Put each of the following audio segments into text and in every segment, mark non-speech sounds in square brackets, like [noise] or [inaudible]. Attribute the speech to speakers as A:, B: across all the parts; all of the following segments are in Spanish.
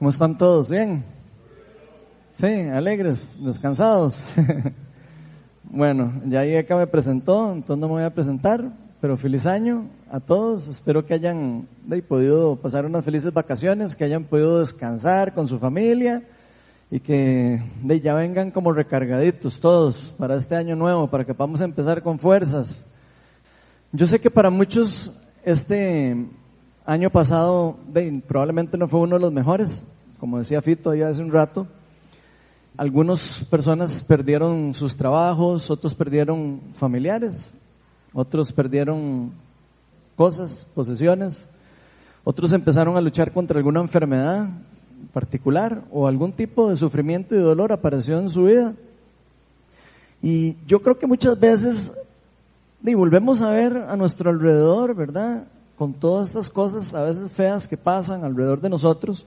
A: ¿Cómo están todos? ¿Bien? Sí, alegres, descansados. [laughs] bueno, ya acá me presentó, entonces no me voy a presentar, pero feliz año a todos. Espero que hayan podido pasar unas felices vacaciones, que hayan podido descansar con su familia y que ya vengan como recargaditos todos para este año nuevo, para que podamos empezar con fuerzas. Yo sé que para muchos este año pasado probablemente no fue uno de los mejores, como decía Fito ya hace un rato. Algunas personas perdieron sus trabajos, otros perdieron familiares, otros perdieron cosas, posesiones, otros empezaron a luchar contra alguna enfermedad particular o algún tipo de sufrimiento y dolor apareció en su vida. Y yo creo que muchas veces y volvemos a ver a nuestro alrededor, ¿verdad? Con todas estas cosas a veces feas que pasan alrededor de nosotros.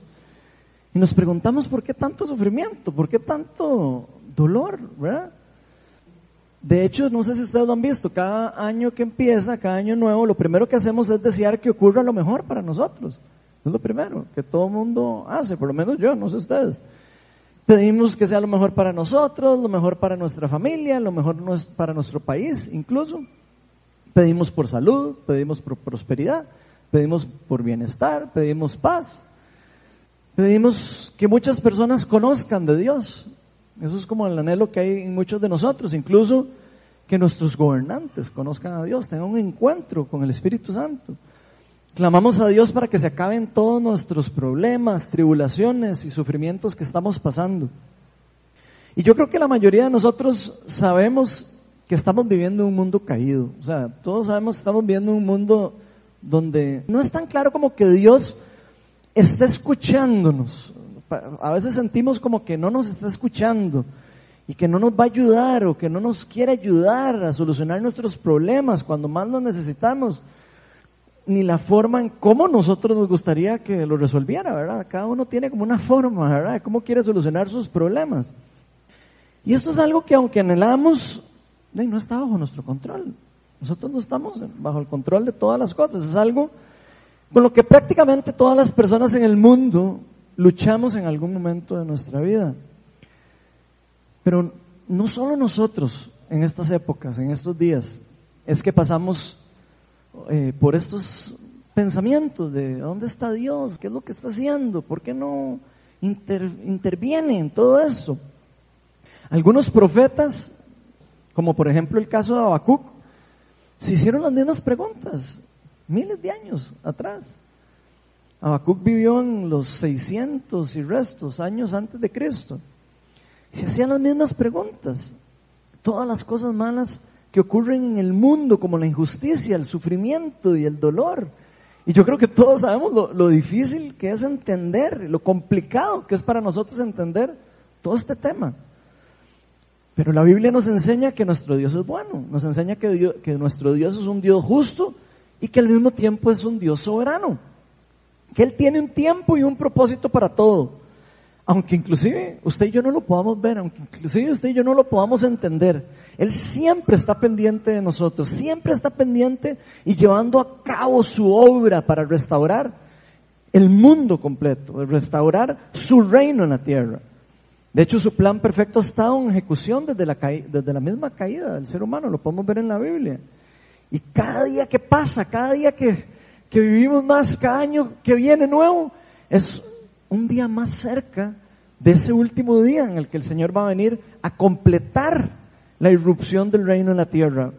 A: Y nos preguntamos por qué tanto sufrimiento, por qué tanto dolor, ¿verdad? De hecho, no sé si ustedes lo han visto, cada año que empieza, cada año nuevo, lo primero que hacemos es desear que ocurra lo mejor para nosotros. Es lo primero que todo mundo hace, por lo menos yo, no sé ustedes. Pedimos que sea lo mejor para nosotros, lo mejor para nuestra familia, lo mejor para nuestro país, incluso. Pedimos por salud, pedimos por prosperidad, pedimos por bienestar, pedimos paz. Pedimos que muchas personas conozcan de Dios, eso es como el anhelo que hay en muchos de nosotros, incluso que nuestros gobernantes conozcan a Dios, tengan un encuentro con el Espíritu Santo. Clamamos a Dios para que se acaben todos nuestros problemas, tribulaciones y sufrimientos que estamos pasando. Y yo creo que la mayoría de nosotros sabemos que estamos viviendo un mundo caído. O sea, todos sabemos que estamos viviendo un mundo donde no es tan claro como que Dios está escuchándonos a veces sentimos como que no nos está escuchando y que no nos va a ayudar o que no nos quiere ayudar a solucionar nuestros problemas cuando más lo necesitamos, ni la forma en cómo nosotros nos gustaría que lo resolviera, ¿verdad? Cada uno tiene como una forma, ¿verdad? Cómo quiere solucionar sus problemas. Y esto es algo que aunque anhelamos, no está bajo nuestro control. Nosotros no estamos bajo el control de todas las cosas. Es algo con lo que prácticamente todas las personas en el mundo luchamos en algún momento de nuestra vida. Pero no solo nosotros en estas épocas, en estos días, es que pasamos eh, por estos pensamientos de ¿dónde está Dios? ¿Qué es lo que está haciendo? ¿Por qué no interviene en todo eso? Algunos profetas, como por ejemplo el caso de Habacuc, se hicieron las mismas preguntas miles de años atrás. Habacuc vivió en los 600 y restos años antes de Cristo. Se hacían las mismas preguntas. Todas las cosas malas que ocurren en el mundo, como la injusticia, el sufrimiento y el dolor. Y yo creo que todos sabemos lo, lo difícil que es entender, lo complicado que es para nosotros entender todo este tema. Pero la Biblia nos enseña que nuestro Dios es bueno, nos enseña que, nuestro Dios es un Dios justo y que al mismo tiempo es un Dios soberano que Él tiene un tiempo y un propósito para todo. Aunque inclusive usted y yo no lo podamos ver, aunque inclusive usted y yo no lo podamos entender, Él siempre está pendiente de nosotros, siempre está pendiente y llevando a cabo su obra para restaurar el mundo completo, restaurar su reino en la tierra. De hecho, su plan perfecto ha estado en ejecución desde la, desde la misma caída del ser humano, lo podemos ver en la Biblia. Y cada día que pasa, cada día que, que vivimos más cada año que viene nuevo, es un día más cerca de ese último día en el que el Señor va a venir a completar la irrupción del reino en la tierra.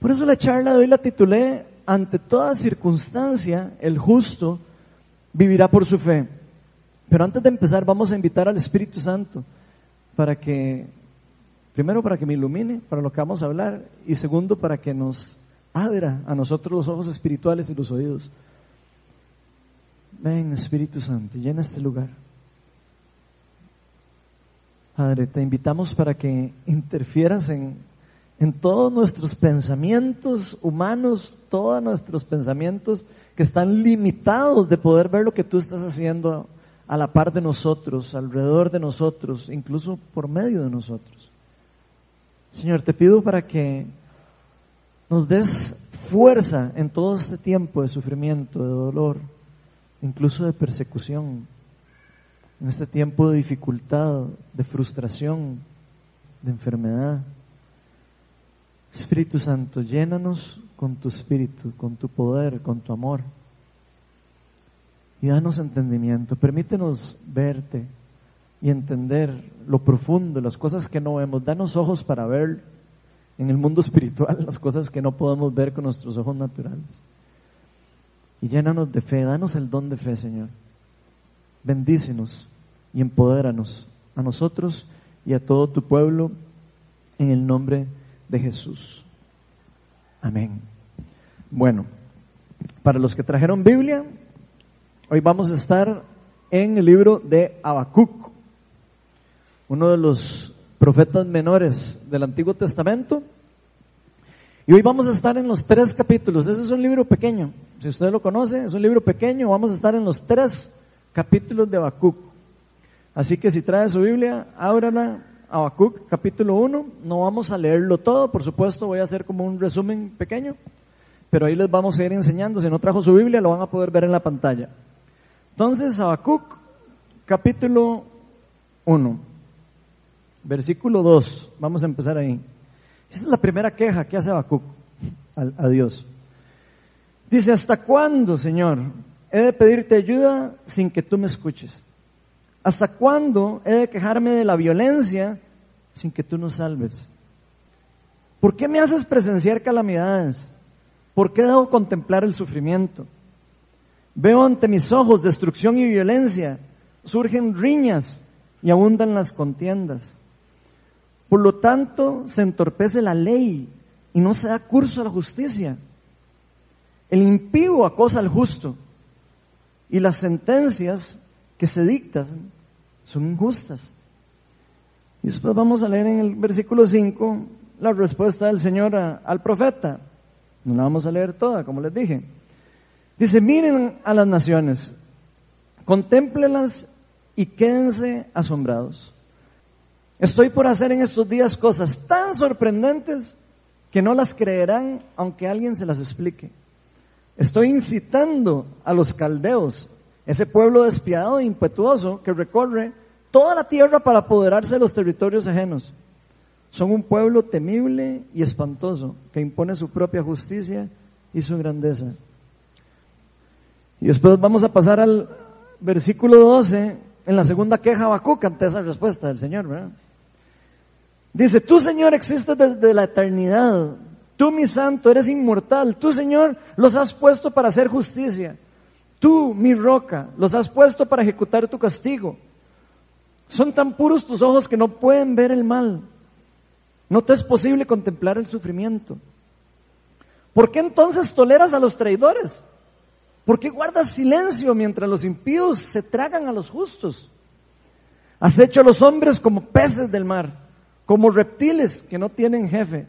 A: Por eso la charla de hoy la titulé, ante toda circunstancia, el justo vivirá por su fe. Pero antes de empezar vamos a invitar al Espíritu Santo para que, primero para que me ilumine para lo que vamos a hablar y segundo para que nos abra a nosotros los ojos espirituales y los oídos. Ven, Espíritu Santo, llena este lugar. Padre, te invitamos para que interfieras en, en todos nuestros pensamientos humanos, todos nuestros pensamientos que están limitados de poder ver lo que tú estás haciendo a la par de nosotros, alrededor de nosotros, incluso por medio de nosotros. Señor, te pido para que nos des fuerza en todo este tiempo de sufrimiento, de dolor, incluso de persecución. en este tiempo de dificultad, de frustración, de enfermedad. Espíritu Santo, llénanos con tu espíritu, con tu poder, con tu amor. Y danos entendimiento. Permítenos verte y entender lo profundo, las cosas que no vemos. Danos ojos para ver en el mundo espiritual las cosas que no podemos ver con nuestros ojos naturales. Y llénanos de fe, danos el don de fe, Señor. Bendícenos y empodéranos a nosotros y a todo tu pueblo en el nombre de Jesús. Amén. Bueno, para los que trajeron Biblia, hoy vamos a estar en el libro de Habacuc, uno de los profetas menores del Antiguo Testamento. Y hoy vamos a estar en los tres capítulos. Ese es un libro pequeño. Si usted lo conoce, es un libro pequeño. Vamos a estar en los tres capítulos de Habacuc. Así que si trae su Biblia, ábrala, Habacuc capítulo 1. No vamos a leerlo todo, por supuesto, voy a hacer como un resumen pequeño, pero ahí les vamos a ir enseñando. Si no trajo su Biblia, lo van a poder ver en la pantalla. Entonces, Habacuc capítulo 1, versículo 2. Vamos a empezar ahí. Esa es la primera queja que hace Habacuc a, Dios. Dice, ¿hasta cuándo, Señor, he de pedirte ayuda sin que tú me escuches? ¿Hasta cuándo he de quejarme de la violencia sin que tú nos salves? ¿Por qué me haces presenciar calamidades? ¿Por qué debo contemplar el sufrimiento? Veo ante mis ojos destrucción y violencia, surgen riñas y abundan las contiendas. Por lo tanto, se entorpece la ley y no se da curso a la justicia. El impío acosa al justo y las sentencias que se dictan son injustas. Y después vamos a leer en el versículo 5 la respuesta del Señor al profeta. No la vamos a leer toda, como les dije. Dice, miren a las naciones, contémplelas y quédense asombrados. Estoy por hacer en estos días cosas tan sorprendentes que no las creerán aunque alguien se las explique. Estoy incitando a los caldeos ese pueblo despiadado e impetuoso que recorre toda la tierra para apoderarse de los territorios ajenos. Son un pueblo temible y espantoso que impone su propia justicia y su grandeza. Y después vamos a pasar al versículo 12 en la segunda queja Habacuc ante esa respuesta del Señor, ¿verdad? Dice, tú Señor existes desde la eternidad, tú mi santo eres inmortal, tú Señor los has puesto para hacer justicia. Tú, mi roca, los has puesto para ejecutar tu castigo. Son tan puros tus ojos que no pueden ver el mal. No te es posible contemplar el sufrimiento. ¿Por qué entonces toleras a los traidores? ¿Por qué guardas silencio mientras los impíos se tragan a los justos? Has hecho a los hombres como peces del mar, como reptiles que no tienen jefe.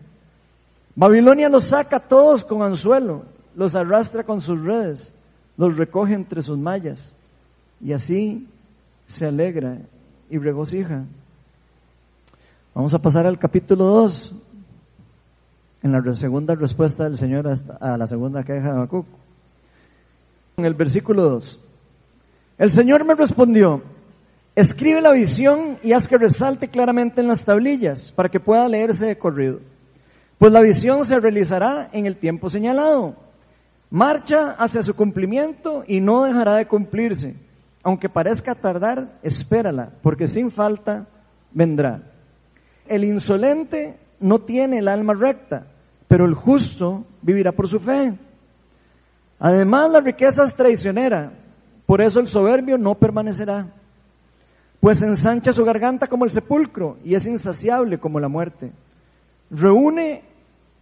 A: Babilonia los saca a todos con anzuelo, los arrastra con sus redes los recoge entre sus mallas y así se alegra y regocija. Vamos a pasar al capítulo 2, en la segunda respuesta del Señor a la segunda queja de Habacuc. En el versículo 2, el Señor me respondió, escribe la visión y haz que resalte claramente en las tablillas para que pueda leerse de corrido. Pues la visión se realizará en el tiempo señalado Marcha hacia su cumplimiento y no dejará de cumplirse. Aunque parezca tardar, espérala, porque sin falta vendrá. El insolente no tiene el alma recta, pero el justo vivirá por su fe. Además, la riqueza es traicionera, por eso el soberbio no permanecerá. Pues ensancha su garganta como el sepulcro y es insaciable como la muerte. Reúne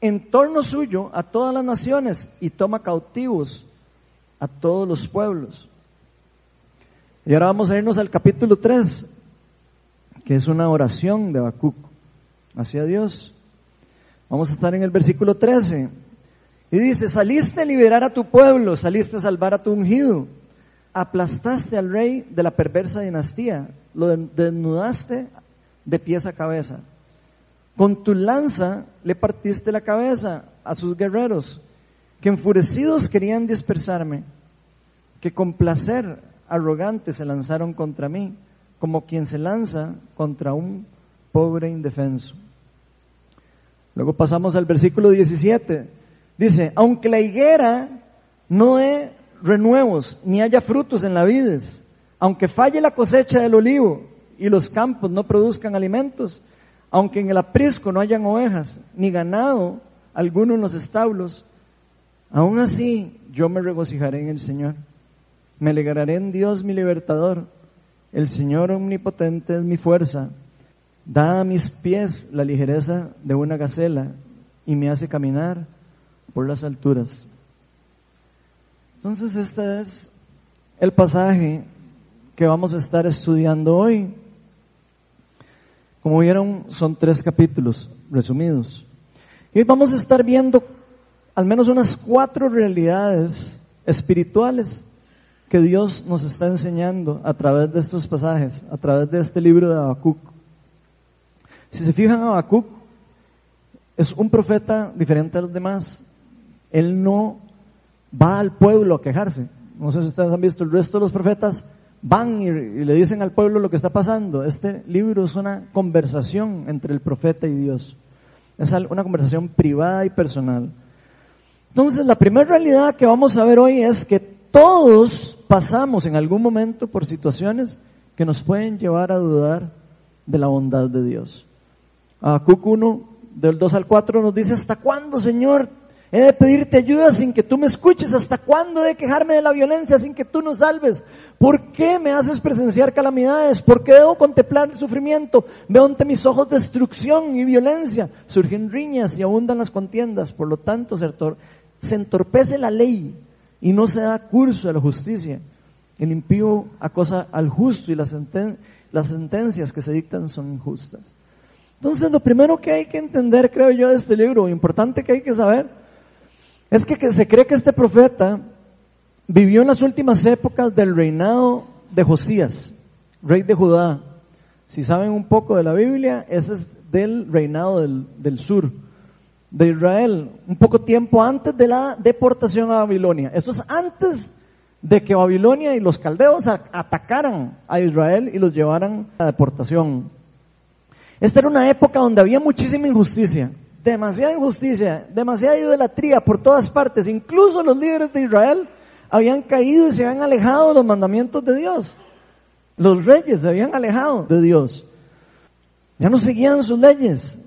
A: en torno suyo a todas las naciones y toma cautivos a todos los pueblos. Y ahora vamos a irnos al capítulo 3, que es una oración de Habacuc hacia Dios. Vamos a estar en el versículo 13. Y dice, saliste a liberar a tu pueblo, saliste a salvar a tu ungido, aplastaste al rey de la perversa dinastía, lo desnudaste de pies a cabeza. Con tu lanza le partiste la cabeza a sus guerreros, que enfurecidos querían dispersarme, que con placer arrogante se lanzaron contra mí, como quien se lanza contra un pobre indefenso. Luego pasamos al versículo 17. Dice, aunque la higuera no dé renuevos, ni haya frutos en la vides, aunque falle la cosecha del olivo y los campos no produzcan alimentos, aunque en el aprisco no hayan ovejas, ni ganado alguno en los establos, aún así yo me regocijaré en el Señor. Me alegraré en Dios mi libertador. El Señor omnipotente es mi fuerza. Da a mis pies la ligereza de una gacela y me hace caminar por las alturas. Entonces este es el pasaje que vamos a estar estudiando hoy. Como vieron, son tres capítulos resumidos. Y vamos a estar viendo al menos unas cuatro realidades espirituales que Dios nos está enseñando a través de estos pasajes, a través de este libro de Habacuc. Si se fijan, Habacuc es un profeta diferente a los demás. Él no va al pueblo a quejarse. No sé si ustedes han visto, el resto de los profetas van y, le dicen al pueblo lo que está pasando. Este libro es una conversación entre el profeta y Dios. Es una conversación privada y personal. Entonces, la primera realidad que vamos a ver hoy es que todos pasamos en algún momento por situaciones que nos pueden llevar a dudar de la bondad de Dios. A 1, del 2 al 4 nos dice, ¿hasta cuándo, Señor, He de pedirte ayuda sin que tú me escuches. ¿Hasta cuándo he de quejarme de la violencia sin que tú nos salves? ¿Por qué me haces presenciar calamidades? ¿Por qué debo contemplar el sufrimiento? Veo ante mis ojos destrucción y violencia. Surgen riñas y abundan las contiendas. Por lo tanto, se entorpece la ley y no se da curso a la justicia. El impío acosa al justo y las, las sentencias que se dictan son injustas. Entonces, lo primero que hay que entender, creo yo, de este libro, importante que hay que saber, es que, se cree que este profeta vivió en las últimas épocas del reinado de Josías, rey de Judá. Si saben un poco de la Biblia, ese es del reinado del, del sur, de Israel, un poco tiempo antes de la deportación a Babilonia. Eso es antes de que Babilonia y los caldeos atacaran a Israel y los llevaran a la deportación. Esta era una época donde había muchísima injusticia demasiada injusticia, demasiada idolatría por todas partes. Incluso los líderes de Israel habían caído y se habían alejado de los mandamientos de Dios. Los reyes se habían alejado de Dios. Ya no seguían sus leyes.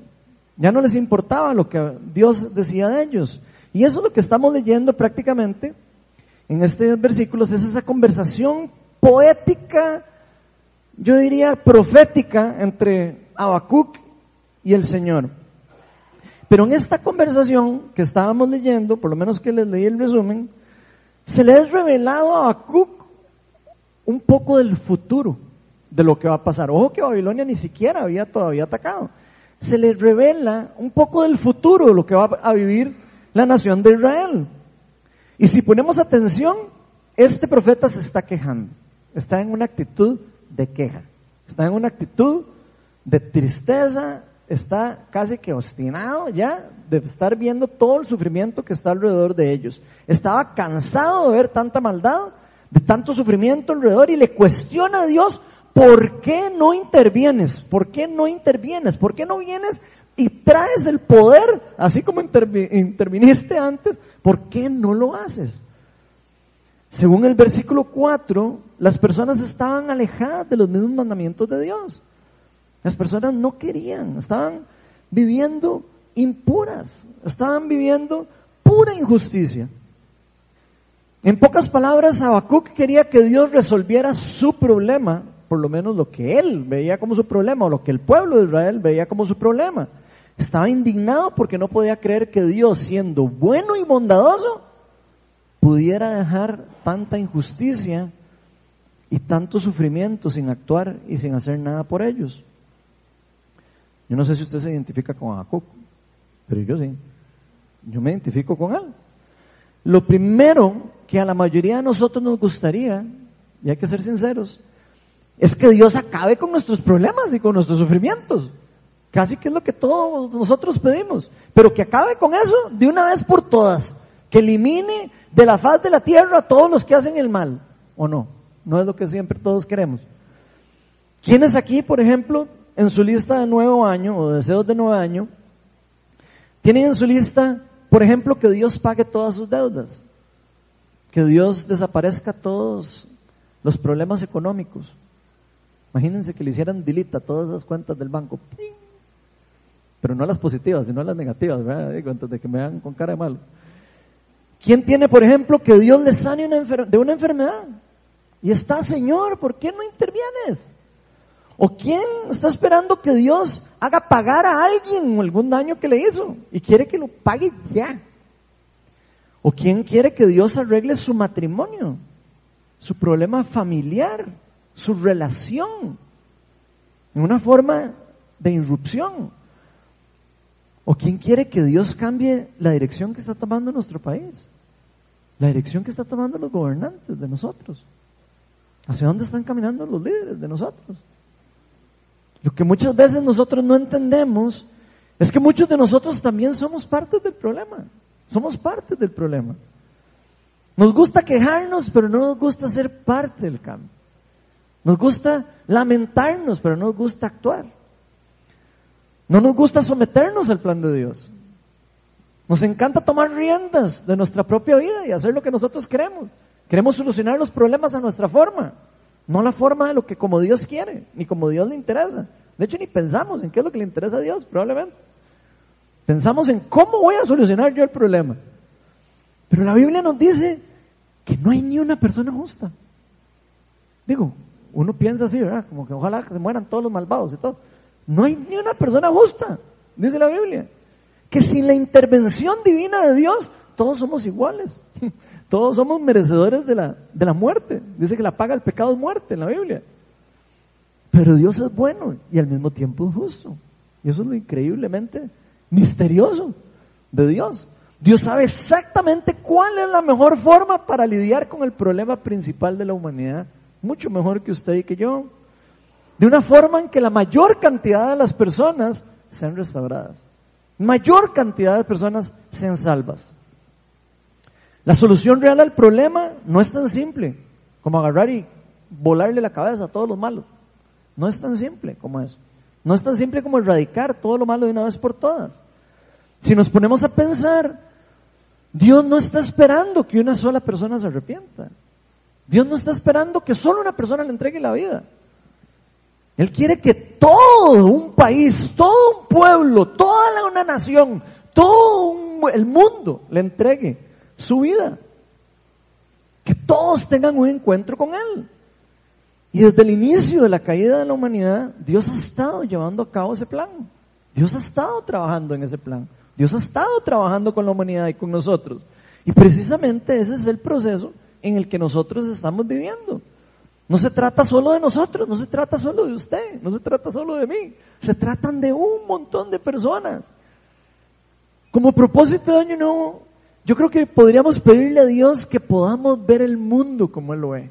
A: Ya no les importaba lo que Dios decía de ellos. Y eso es lo que estamos leyendo prácticamente en estos versículos, es esa conversación poética, yo diría profética entre Habacuc y el Señor. Pero en esta conversación que estábamos leyendo, por lo menos que les leí el resumen, se le ha revelado a Habacuc un poco del futuro de lo que va a pasar. Ojo que Babilonia ni siquiera había todavía atacado. Se le revela un poco del futuro de lo que va a vivir la nación de Israel. Y si ponemos atención, este profeta se está quejando. Está en una actitud de queja. Está en una actitud de tristeza, está casi que obstinado ya de estar viendo todo el sufrimiento que está alrededor de ellos. Estaba cansado de ver tanta maldad, de tanto sufrimiento alrededor y le cuestiona a Dios, ¿por qué no intervienes? ¿Por qué no intervienes? ¿Por qué no vienes y traes el poder, así como interviniste antes? ¿Por qué no lo haces? Según el versículo 4, las personas estaban alejadas de los mismos mandamientos de Dios. Las personas no querían, estaban viviendo impuras, estaban viviendo pura injusticia. En pocas palabras, Habacuc quería que Dios resolviera su problema, por lo menos lo que él veía como su problema, o lo que el pueblo de Israel veía como su problema. Estaba indignado porque no podía creer que Dios, siendo bueno y bondadoso, pudiera dejar tanta injusticia y tanto sufrimiento sin actuar y sin hacer nada por ellos. Yo no sé si usted se identifica con Jacob, pero yo sí. Yo me identifico con él. Lo primero que a la mayoría de nosotros nos gustaría, y hay que ser sinceros, es que Dios acabe con nuestros problemas y con nuestros sufrimientos. Casi que es lo que todos nosotros pedimos. Pero que acabe con eso de una vez por todas. Que elimine de la faz de la tierra a todos los que hacen el mal. ¿O no? No es lo que siempre todos queremos. ¿Quiénes aquí, por ejemplo, en su lista de nuevo año o deseos de nuevo año, tienen en su lista, por ejemplo, que Dios pague todas sus deudas? Que Dios desaparezca todos los problemas económicos. Imagínense que le hicieran delete a todas esas cuentas del banco. Pero no las positivas, sino las negativas. Digo, antes de que me con cara de malo. ¿Quién tiene, por ejemplo, que Dios le sane de una enfermedad? Y está, Señor, ¿por qué no intervienes? ¿O quién está esperando que Dios haga pagar a alguien algún daño que le hizo y quiere que lo pague ya? ¿O quién quiere que Dios arregle su matrimonio, su problema familiar, su relación, en una forma de irrupción? ¿O quién quiere que Dios cambie la dirección que está tomando nuestro país? La dirección que está tomando los gobernantes de nosotros. ¿Hacia dónde están caminando los líderes de nosotros? Lo que muchas veces nosotros no entendemos es que muchos de nosotros también somos parte del problema. Somos parte del problema. Nos gusta quejarnos, pero no nos gusta ser parte del cambio. Nos gusta lamentarnos, pero no nos gusta actuar. No nos gusta someternos al plan de Dios. Nos encanta tomar riendas de nuestra propia vida y hacer lo que nosotros queremos. Queremos solucionar los problemas a nuestra forma, no la forma de lo que como Dios quiere, ni como Dios le interesa. De hecho, ni pensamos en qué es lo que le interesa a Dios, probablemente. Pensamos en cómo voy a solucionar yo el problema. Pero la Biblia nos dice que no hay ni una persona justa. Digo, uno piensa así, ¿verdad? Como que ojalá se mueran todos los malvados y todo. No hay ni una persona justa, dice la Biblia. Que sin la intervención divina de Dios, todos somos iguales. [laughs] Todos somos merecedores de la, de la muerte. Dice que la paga el pecado es muerte en la Biblia. Pero Dios es bueno y al mismo tiempo es justo. Y eso es lo increíblemente misterioso de Dios. Dios sabe exactamente cuál es la mejor forma para lidiar con el problema principal de la humanidad. Mucho mejor que usted y que yo. De una forma en que la mayor cantidad de las personas sean restauradas. Mayor cantidad de personas sean salvas. La solución real al problema no es tan simple como agarrar y volarle la cabeza a todos los malos. No es tan simple como eso. No es tan simple como erradicar todo lo malo de una vez por todas. Si nos ponemos a pensar, Dios no está esperando que una sola persona se arrepienta. Dios no está esperando que solo una persona le entregue la vida. Él quiere que todo un país, todo un pueblo, toda una nación, todo el mundo le entregue su vida. Que todos tengan un encuentro con Él. Y desde el inicio de la caída de la humanidad, Dios ha estado llevando a cabo ese plan. Dios ha estado trabajando en ese plan. Dios ha estado trabajando con la humanidad y con nosotros. Y precisamente ese es el proceso en el que nosotros estamos viviendo. No se trata solo de nosotros, no se trata solo de usted, no se trata solo de mí. Se tratan de un montón de personas. Como propósito de año nuevo, yo creo que podríamos pedirle a Dios que podamos ver el mundo como Él lo ve.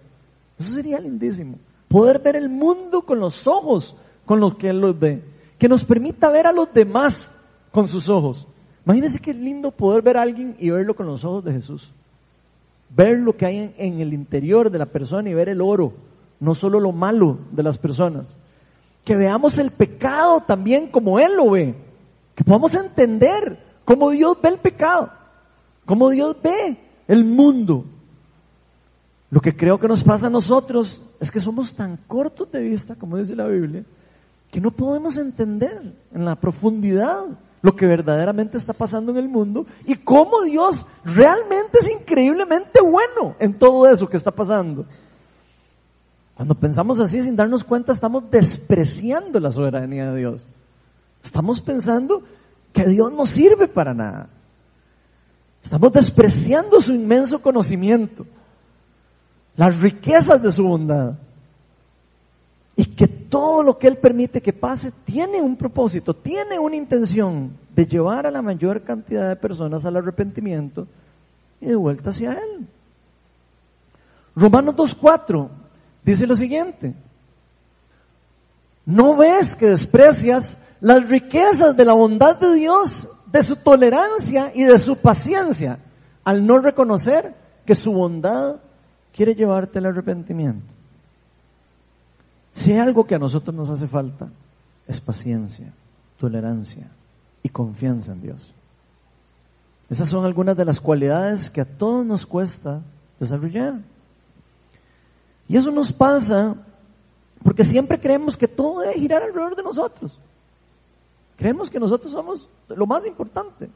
A: Eso sería lindísimo. Poder ver el mundo con los ojos con los que Él los ve. Que nos permita ver a los demás con sus ojos. Imagínense qué lindo poder ver a alguien y verlo con los ojos de Jesús. Ver lo que hay en, el interior de la persona y ver el oro, no solo lo malo de las personas. Que veamos el pecado también como Él lo ve. Que podamos entender cómo Dios ve el pecado. Cómo Dios ve el mundo. Lo que creo que nos pasa a nosotros es que somos tan cortos de vista, como dice la Biblia, que no podemos entender en la profundidad lo que verdaderamente está pasando en el mundo y cómo Dios realmente es increíblemente bueno en todo eso que está pasando. Cuando pensamos así sin darnos cuenta estamos despreciando la soberanía de Dios. Estamos pensando que Dios no sirve para nada. Estamos despreciando su inmenso conocimiento, las riquezas de su bondad. Y que todo lo que Él permite que pase tiene un propósito, tiene una intención de llevar a la mayor cantidad de personas al arrepentimiento y de vuelta hacia Él. Romanos 2.4 dice lo siguiente. ¿No ves que desprecias las riquezas de la bondad de Dios de su tolerancia y de su paciencia al no reconocer que su bondad quiere llevarte al arrepentimiento. Si hay algo que a nosotros nos hace falta, es paciencia, tolerancia y confianza en Dios. Esas son algunas de las cualidades que a todos nos cuesta desarrollar. Y eso nos pasa porque siempre creemos que todo debe girar alrededor de nosotros. Creemos que nosotros somos lo más importante.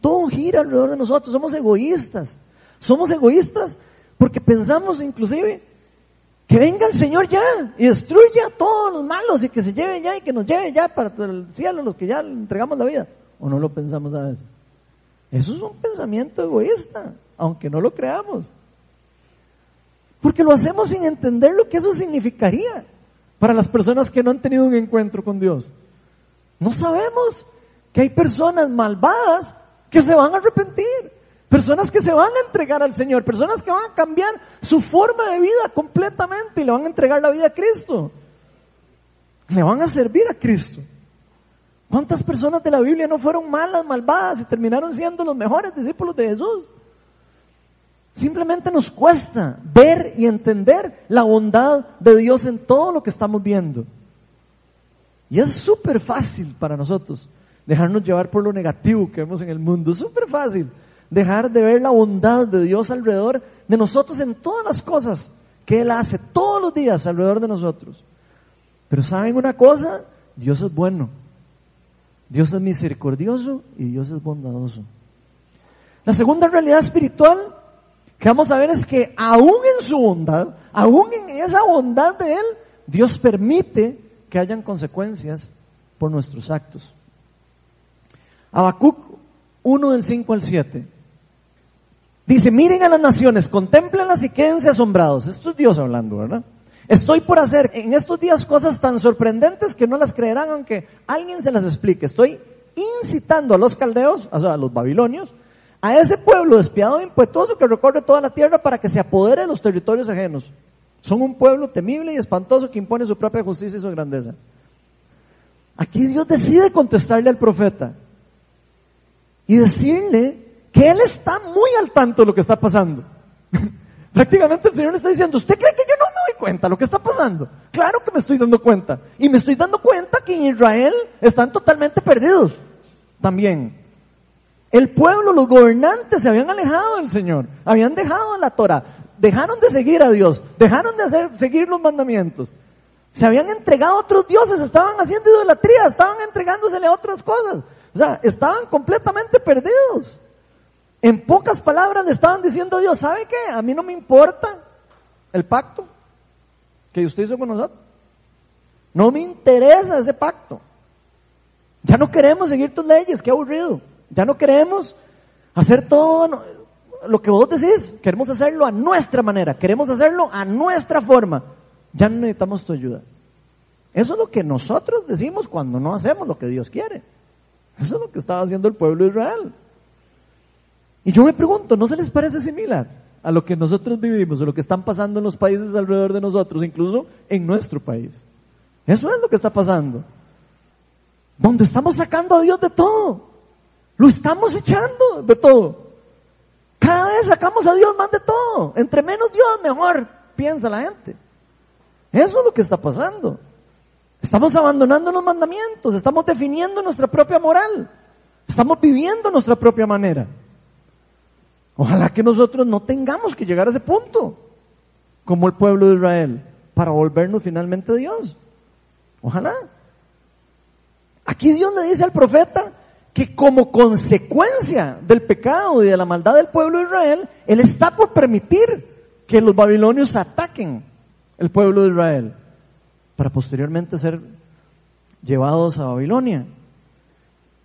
A: Todo gira alrededor de nosotros, somos egoístas. Somos egoístas porque pensamos inclusive que venga el Señor ya y destruya a todos los malos y que se lleve ya y que nos lleve ya para el cielo los que ya le entregamos la vida. ¿O no lo pensamos a veces? Eso es un pensamiento egoísta, aunque no lo creamos. Porque lo hacemos sin entender lo que eso significaría para las personas que no han tenido un encuentro con Dios. No sabemos que hay personas malvadas que se van a arrepentir, personas que se van a entregar al Señor, personas que van a cambiar su forma de vida completamente y le van a entregar la vida a Cristo. Le van a servir a Cristo. ¿Cuántas personas de la Biblia no fueron malas, malvadas y terminaron siendo los mejores discípulos de Jesús? Simplemente nos cuesta ver y entender la bondad de Dios en todo lo que estamos viendo. Y es súper fácil para nosotros dejarnos llevar por lo negativo que vemos en el mundo. Es súper fácil dejar de ver la bondad de Dios alrededor de nosotros en todas las cosas que Él hace todos los días alrededor de nosotros. Pero saben una cosa, Dios es bueno, Dios es misericordioso y Dios es bondadoso. La segunda realidad espiritual que vamos a ver es que aún en su bondad, aún en esa bondad de Él, Dios permite que hayan consecuencias por nuestros actos. Habacuc 1 del 5 al 7. Dice, miren a las naciones, contemplenlas y quédense asombrados. Esto es Dios hablando, ¿verdad? Estoy por hacer en estos días cosas tan sorprendentes que no las creerán aunque alguien se las explique. Estoy incitando a los caldeos, a los babilonios, a ese pueblo despiadado e impetuoso que recorre toda la tierra para que se apodere de los territorios ajenos. Son un pueblo temible y espantoso que impone su propia justicia y su grandeza. Aquí Dios decide contestarle al profeta y decirle que Él está muy al tanto de lo que está pasando. [laughs] Prácticamente el Señor le está diciendo, ¿usted cree que yo no me doy cuenta de lo que está pasando? Claro que me estoy dando cuenta. Y me estoy dando cuenta que en Israel están totalmente perdidos. También. El pueblo, los gobernantes se habían alejado del Señor. Habían dejado la Torah. Dejaron de seguir a Dios. Dejaron de hacer, seguir los mandamientos. Se habían entregado a otros dioses. Estaban haciendo idolatría. Estaban entregándosele a otras cosas. O sea, estaban completamente perdidos. En pocas palabras le estaban diciendo a Dios, ¿sabe qué? A mí no me importa el pacto que usted hizo con nosotros. No me interesa ese pacto. Ya no queremos seguir tus leyes, qué aburrido. Ya no queremos hacer todo lo que vos decís. Queremos hacerlo a nuestra manera, queremos hacerlo a nuestra forma. Ya no necesitamos tu ayuda. Eso es lo que nosotros decimos cuando no hacemos lo que Dios quiere. Eso es lo que estaba haciendo el pueblo de Israel. Y yo me pregunto, ¿no se les parece similar a lo que nosotros vivimos, a lo que están pasando en los países alrededor de nosotros, incluso en nuestro país? Eso es lo que está pasando. Donde estamos sacando a Dios de todo. Lo estamos echando de todo. Cada vez sacamos a Dios más de todo. Entre menos Dios, mejor, piensa la gente. Eso es lo que está pasando. Estamos abandonando los mandamientos, estamos definiendo nuestra propia moral, estamos viviendo nuestra propia manera. Ojalá que nosotros no tengamos que llegar a ese punto, como el pueblo de Israel, para volvernos finalmente a Dios. Ojalá. Aquí Dios le dice al profeta que como consecuencia del pecado y de la maldad del pueblo de Israel, Él está por permitir que los babilonios ataquen el pueblo de Israel, para posteriormente ser llevados a Babilonia.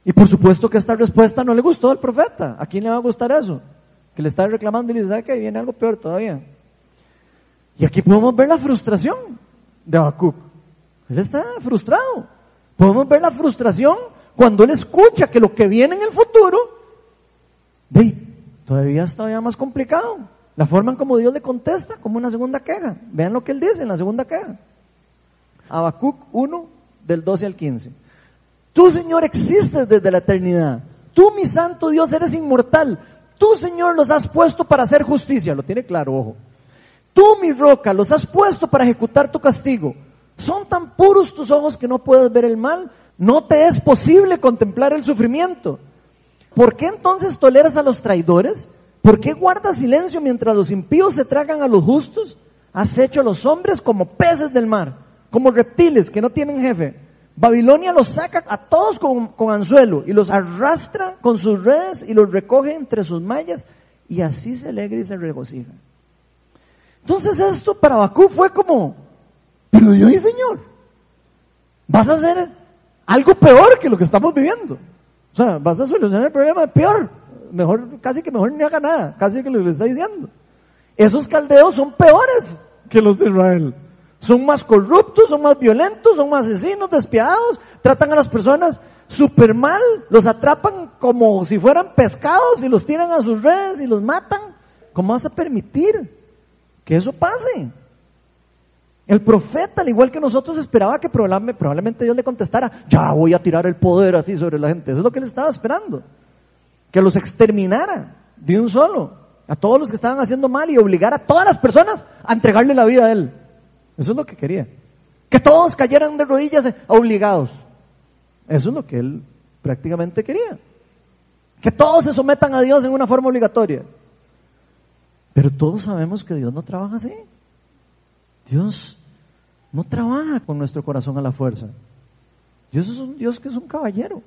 A: Y por supuesto que esta respuesta no le gustó al profeta. ¿A quién le va a gustar eso? que le está reclamando y le dice, ¿sabe que viene algo peor todavía? Y aquí podemos ver la frustración de Habacuc. Él está frustrado. Podemos ver la frustración cuando él escucha que lo que viene en el futuro, de, todavía es todavía más complicado. La forma en como Dios le contesta, como una segunda queja. Vean lo que él dice en la segunda queja. Habacuc 1, del 12 al 15. Tú, Señor, existes desde la eternidad. Tú, mi santo Dios, eres inmortal. Tú, Señor, los has puesto para hacer justicia. Lo tiene claro, ojo. Tú, mi roca, los has puesto para ejecutar tu castigo. Son tan puros tus ojos que no puedes ver el mal. No te es posible contemplar el sufrimiento. ¿Por qué entonces toleras a los traidores? ¿Por qué guardas silencio mientras los impíos se tragan a los justos? Has hecho a los hombres como peces del mar, como reptiles que no tienen jefe. Babilonia los saca a todos con, anzuelo y los arrastra con sus redes y los recoge entre sus mallas y así se alegra y se regocija. Entonces esto para Bakú fue como, pero Dios y Señor, vas a hacer algo peor que lo que estamos viviendo. O sea, vas a solucionar el problema peor. Mejor, casi que mejor ni haga nada, casi que lo que está diciendo. Esos caldeos son peores que los de Israel. Son más corruptos, son más violentos, son más asesinos, despiadados, tratan a las personas súper mal, los atrapan como si fueran pescados y los tiran a sus redes y los matan. ¿Cómo vas a permitir que eso pase? El profeta, al igual que nosotros, esperaba que probablemente Dios le contestara, ya voy a tirar el poder así sobre la gente. Eso es lo que él estaba esperando. Que los exterminara de un solo, a todos los que estaban haciendo mal y obligar a todas las personas a entregarle la vida a él. Eso es lo que quería. Que todos cayeran de rodillas obligados. Eso es lo que él prácticamente quería. Que todos se sometan a Dios en una forma obligatoria. Pero todos sabemos que Dios no trabaja así. Dios no trabaja con nuestro corazón a la fuerza. Dios es un Dios que es un caballero.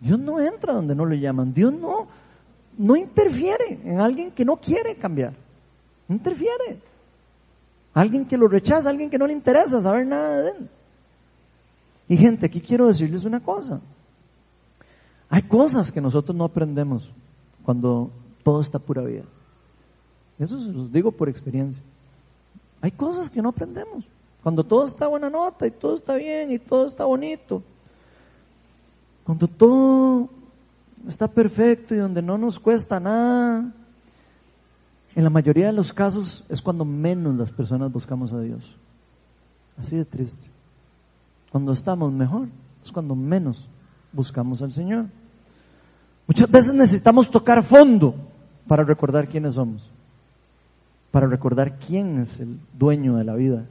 A: Dios no entra donde no le llaman. Dios no, no interfiere en alguien que no quiere cambiar. No interfiere. Alguien que lo rechaza, alguien que no le interesa saber nada de él. Y gente, aquí quiero decirles una cosa. Hay cosas que nosotros no aprendemos cuando todo está pura vida. Eso se los digo por experiencia. Hay cosas que no aprendemos. Cuando todo está buena nota y todo está bien y todo está bonito. Cuando todo está perfecto y donde no nos cuesta nada. En la mayoría de los casos es cuando menos las personas buscamos a Dios. Así de triste. Cuando estamos mejor es cuando menos buscamos al Señor. Muchas veces necesitamos tocar fondo para recordar quiénes somos, para recordar quién es el dueño de la vida,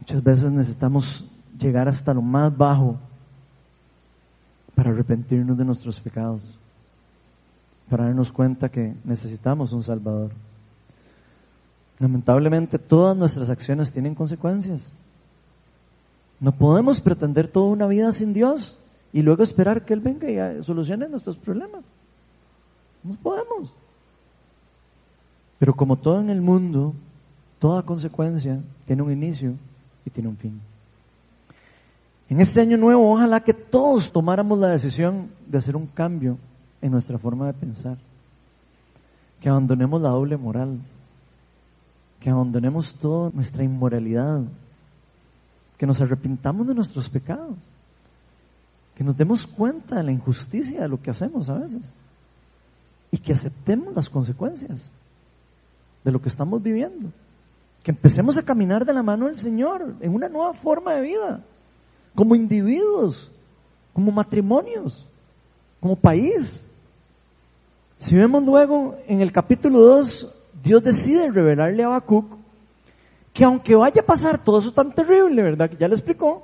A: Muchas veces necesitamos llegar hasta lo más bajo para arrepentirnos de nuestros pecados, para darnos cuenta que necesitamos un Salvador. Lamentablemente todas nuestras acciones tienen consecuencias. No podemos pretender toda una vida sin Dios y luego esperar que Él venga y solucione nuestros problemas. No podemos. Pero como todo en el mundo, toda consecuencia tiene un inicio y tiene un fin. En este año nuevo, ojalá que todos tomáramos la decisión de hacer un cambio en nuestra forma de pensar. Que abandonemos la doble moral. Que abandonemos toda nuestra inmoralidad. Que nos arrepintamos de nuestros pecados. Que nos demos cuenta de la injusticia de lo que hacemos a veces. Y que aceptemos las consecuencias de lo que estamos viviendo. Que empecemos a caminar de la mano del Señor en una nueva forma de vida, como individuos, como matrimonios, como país. Si vemos luego en el capítulo 2, Dios decide revelarle a Habacuc que aunque vaya a pasar todo eso tan terrible, ¿verdad? Que ya le explicó,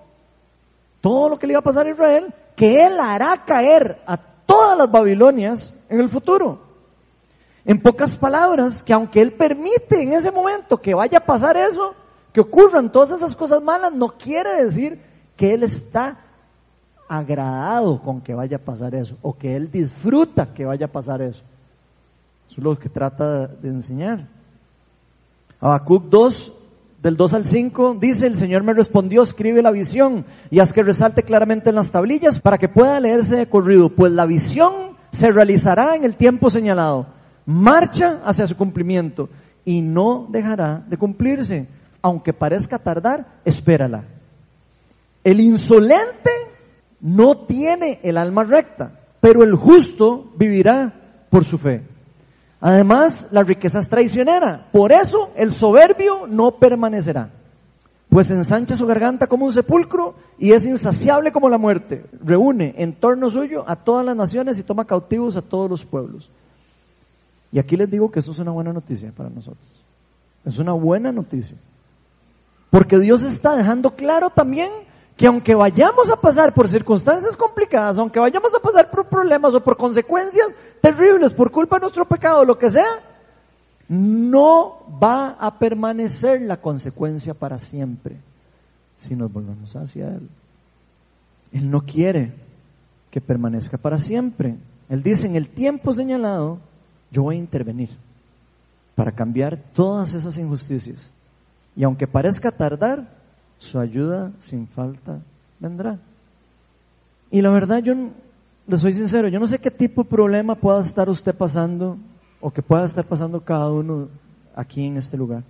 A: todo lo que le iba a pasar a Israel, que Él hará caer a todas las Babilonias en el futuro. En pocas palabras, que aunque Él permite en ese momento que vaya a pasar eso, que ocurran todas esas cosas malas, no quiere decir que Él está agradado con que vaya a pasar eso, o que Él disfruta que vaya a pasar eso. Eso es lo que trata de enseñar. Habacuc 2, del 2 al 5, dice, el Señor me respondió, escribe la visión y haz que resalte claramente en las tablillas para que pueda leerse de corrido, pues la visión se realizará en el tiempo señalado marcha hacia su cumplimiento y no dejará de cumplirse. Aunque parezca tardar, espérala. El insolente no tiene el alma recta, pero el justo vivirá por su fe. Además, la riqueza es traicionera, por eso el soberbio no permanecerá, pues ensancha su garganta como un sepulcro y es insaciable como la muerte. Reúne en torno suyo a todas las naciones y toma cautivos a todos los pueblos. Y aquí les digo que esto es una buena noticia para nosotros. Es una buena noticia. Porque Dios está dejando claro también que aunque vayamos a pasar por circunstancias complicadas, aunque vayamos a pasar por problemas o por consecuencias terribles por culpa de nuestro pecado, lo que sea, no va a permanecer la consecuencia para siempre si nos volvemos hacia Él. Él no quiere que permanezca para siempre. Él dice, en el tiempo señalado, yo voy a intervenir para cambiar todas esas injusticias. Y aunque parezca tardar, su ayuda sin falta vendrá. Y la verdad, yo le soy sincero, yo no sé qué tipo de problema pueda estar usted pasando o que pueda estar pasando cada uno aquí en este lugar.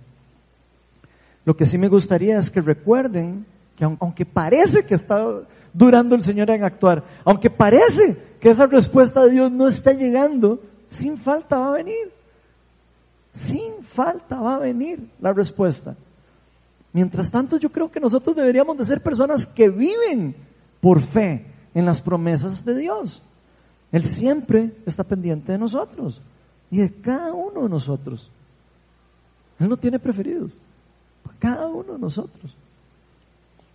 A: Lo que sí me gustaría es que recuerden que aunque parece que está durando el Señor en actuar, aunque parece que esa respuesta de Dios no está llegando, sin falta va a venir. Sin falta va a venir la respuesta. Mientras tanto, yo creo que nosotros deberíamos de ser personas que viven por fe en las promesas de Dios. Él siempre está pendiente de nosotros y de cada uno de nosotros. Él no tiene preferidos. Cada uno de nosotros.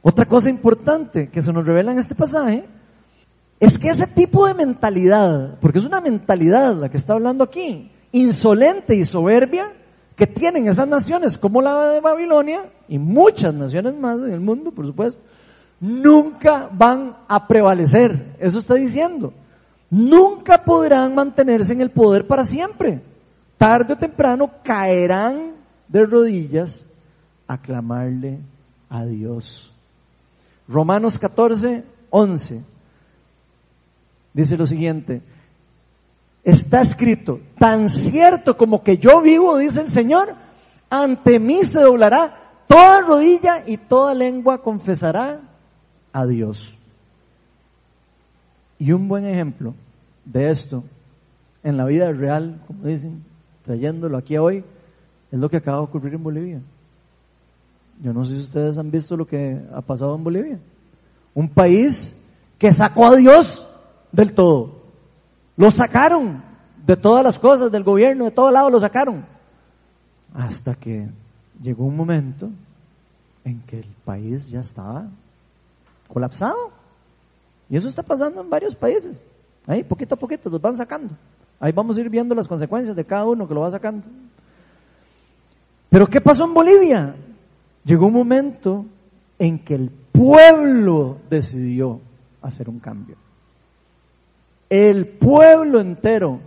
A: Otra cosa importante que se nos revela en este pasaje es que ese tipo de mentalidad, porque es una mentalidad la que está hablando aquí, insolente y soberbia, que tienen esas naciones como la de Babilonia y muchas naciones más en el mundo, por supuesto, nunca van a prevalecer. Eso está diciendo. Nunca podrán mantenerse en el poder para siempre. Tarde o temprano caerán de rodillas a clamarle a Dios. Romanos 14, 11 dice lo siguiente, está escrito, tan cierto como que yo vivo, dice el Señor, ante mí se doblará toda rodilla y toda lengua confesará a Dios. Y un buen ejemplo de esto en la vida real, como dicen, trayéndolo aquí hoy, es lo que acaba de ocurrir en Bolivia. Yo no sé si ustedes han visto lo que ha pasado en Bolivia. Un país que sacó a Dios del todo. Lo sacaron de todas las cosas, del gobierno, de todos lados lo sacaron. Hasta que llegó un momento en que el país ya estaba colapsado. Y eso está pasando en varios países. Ahí, poquito a poquito, los van sacando. Ahí vamos a ir viendo las consecuencias de cada uno que lo va sacando. Pero ¿qué pasó en Bolivia? Llegó un momento en que el pueblo decidió hacer un cambio. El pueblo entero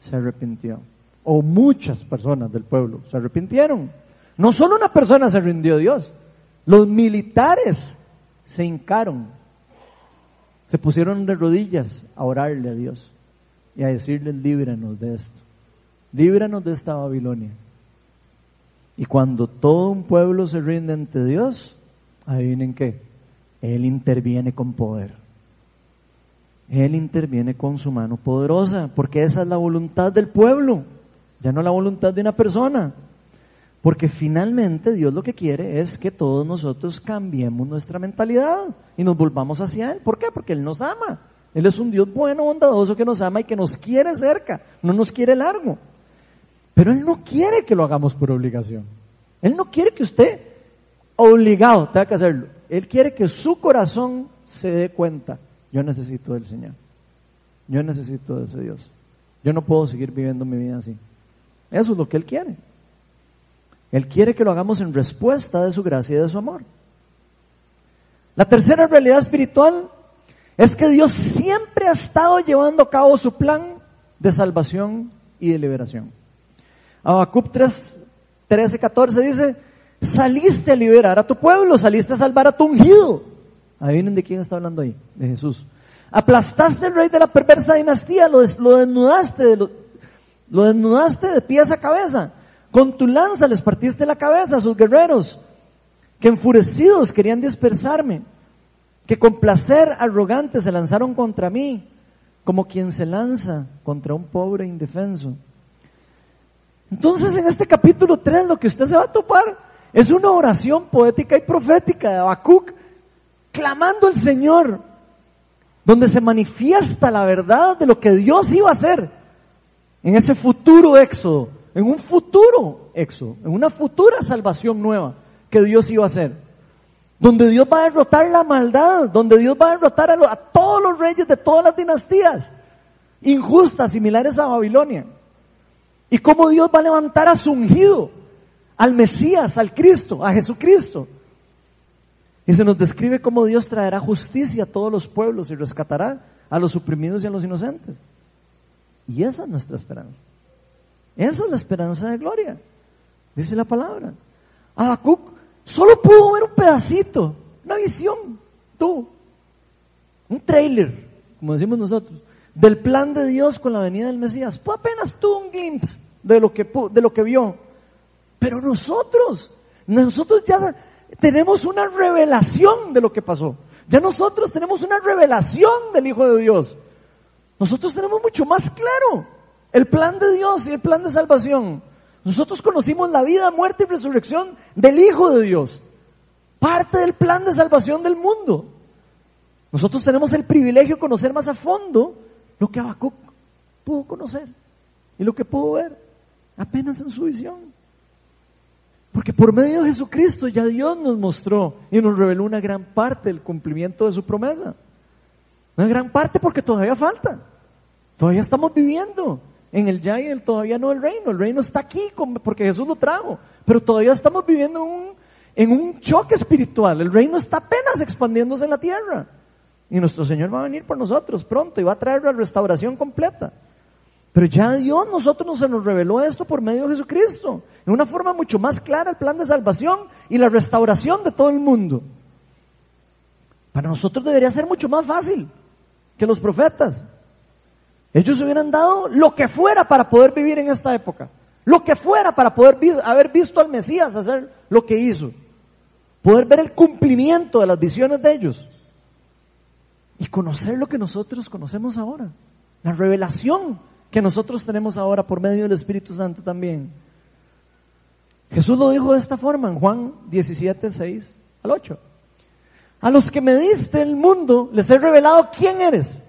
A: se arrepintió. O muchas personas del pueblo se arrepintieron. No solo una persona se rindió a Dios. Los militares se hincaron. Se pusieron de rodillas a orarle a Dios y a decirle, líbranos de esto. Líbranos de esta Babilonia. Y cuando todo un pueblo se rinde ante Dios, adivinen qué, Él interviene con poder. Él interviene con su mano poderosa, porque esa es la voluntad del pueblo, ya no la voluntad de una persona. Porque finalmente Dios lo que quiere es que todos nosotros cambiemos nuestra mentalidad y nos volvamos hacia Él. ¿Por qué? Porque Él nos ama. Él es un Dios bueno, bondadoso, que nos ama y que nos quiere cerca, no nos quiere largo. Pero Él no quiere que lo hagamos por obligación. Él no quiere que usted, obligado, tenga que hacerlo. Él quiere que su corazón se dé cuenta yo necesito del Señor. Yo necesito de ese Dios. Yo no puedo seguir viviendo mi vida así. Eso es lo que Él quiere. Él quiere que lo hagamos en respuesta de su gracia y de su amor. La tercera realidad espiritual es que Dios siempre ha estado llevando a cabo su plan de salvación y de liberación. Habacuc 3, 13, 14 dice, saliste a liberar a tu pueblo, saliste a salvar a tu ungido. Adivinen de quién está hablando ahí, de Jesús. Aplastaste el rey de la perversa dinastía, lo, desnudaste, lo, desnudaste de pies a cabeza. Con tu lanza les partiste la cabeza a sus guerreros, que enfurecidos querían dispersarme, que con placer arrogante se lanzaron contra mí, como quien se lanza contra un pobre indefenso. Entonces en este capítulo 3 lo que usted se va a topar es una oración poética y profética de Habacuc clamando al Señor, donde se manifiesta la verdad de lo que Dios iba a hacer en ese futuro éxodo, en un futuro éxodo, en una futura salvación nueva que Dios iba a hacer. Donde Dios va a derrotar la maldad, donde Dios va a derrotar a, todos los reyes de todas las dinastías injustas, similares a Babilonia. Y cómo Dios va a levantar a su ungido, al Mesías, al Cristo, a Jesucristo. Y se nos describe cómo Dios traerá justicia a todos los pueblos y rescatará a los oprimidos y a los inocentes. Y esa es nuestra esperanza. Esa es la esperanza de gloria. Dice la palabra. Habacuc solo pudo ver un pedacito, una visión, tú, un trailer, como decimos nosotros, del plan de Dios con la venida del Mesías. Pues apenas tuvo un glimpse de lo que, de lo que vio. Pero nosotros, nosotros ya tenemos una revelación de lo que pasó. Ya nosotros tenemos una revelación del Hijo de Dios. Nosotros tenemos mucho más claro el plan de Dios y el plan de salvación. Nosotros conocimos la vida, muerte y resurrección del Hijo de Dios. Parte del plan de salvación del mundo. Nosotros tenemos el privilegio de conocer más a fondo lo que Habacuc pudo conocer y lo que pudo ver apenas en su visión. Porque por medio de Jesucristo ya Dios nos mostró y nos reveló una gran parte del cumplimiento de su promesa. Una gran parte porque todavía falta. Todavía estamos viviendo en el ya y el todavía no el reino. El reino está aquí porque Jesús lo trajo. Pero todavía estamos viviendo un, en un choque espiritual. El reino está apenas expandiéndose en la tierra. Y nuestro Señor va a venir por nosotros pronto y va a traer la restauración completa. Pero ya Dios nosotros nos, se nos reveló esto por medio de Jesucristo, en una forma mucho más clara el plan de salvación y la restauración de todo el mundo. Para nosotros debería ser mucho más fácil que los profetas. Ellos hubieran dado lo que fuera para poder vivir en esta época, lo que fuera para poder haber visto al Mesías hacer lo que hizo, poder ver el cumplimiento de las visiones de ellos. Y conocer lo que nosotros conocemos ahora, la revelación que nosotros tenemos ahora por medio del Espíritu Santo también. Jesús lo dijo de esta forma en Juan 17, 6 al 8. A los que me diste el mundo les he revelado quién eres.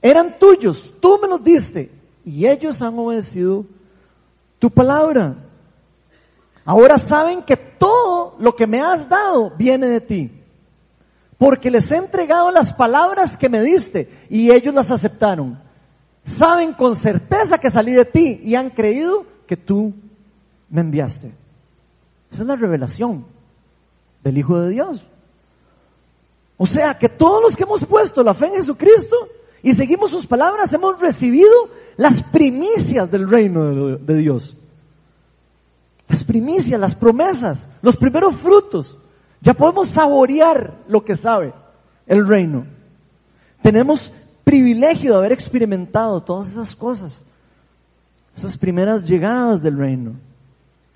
A: Eran tuyos, tú me los diste y ellos han obedecido tu palabra. Ahora saben que todo lo que me has dado viene de ti. Porque les he entregado las palabras que me diste y ellos las aceptaron saben con certeza que salí de ti y han creído que tú me enviaste. Esa es la revelación del Hijo de Dios. O sea que todos los que hemos puesto la fe en Jesucristo y seguimos sus palabras hemos recibido las primicias del reino de, Dios. Las primicias, las promesas, los primeros frutos. Ya podemos saborear lo que sabe el reino. Tenemos privilegio de haber experimentado todas esas cosas, esas primeras llegadas del reino,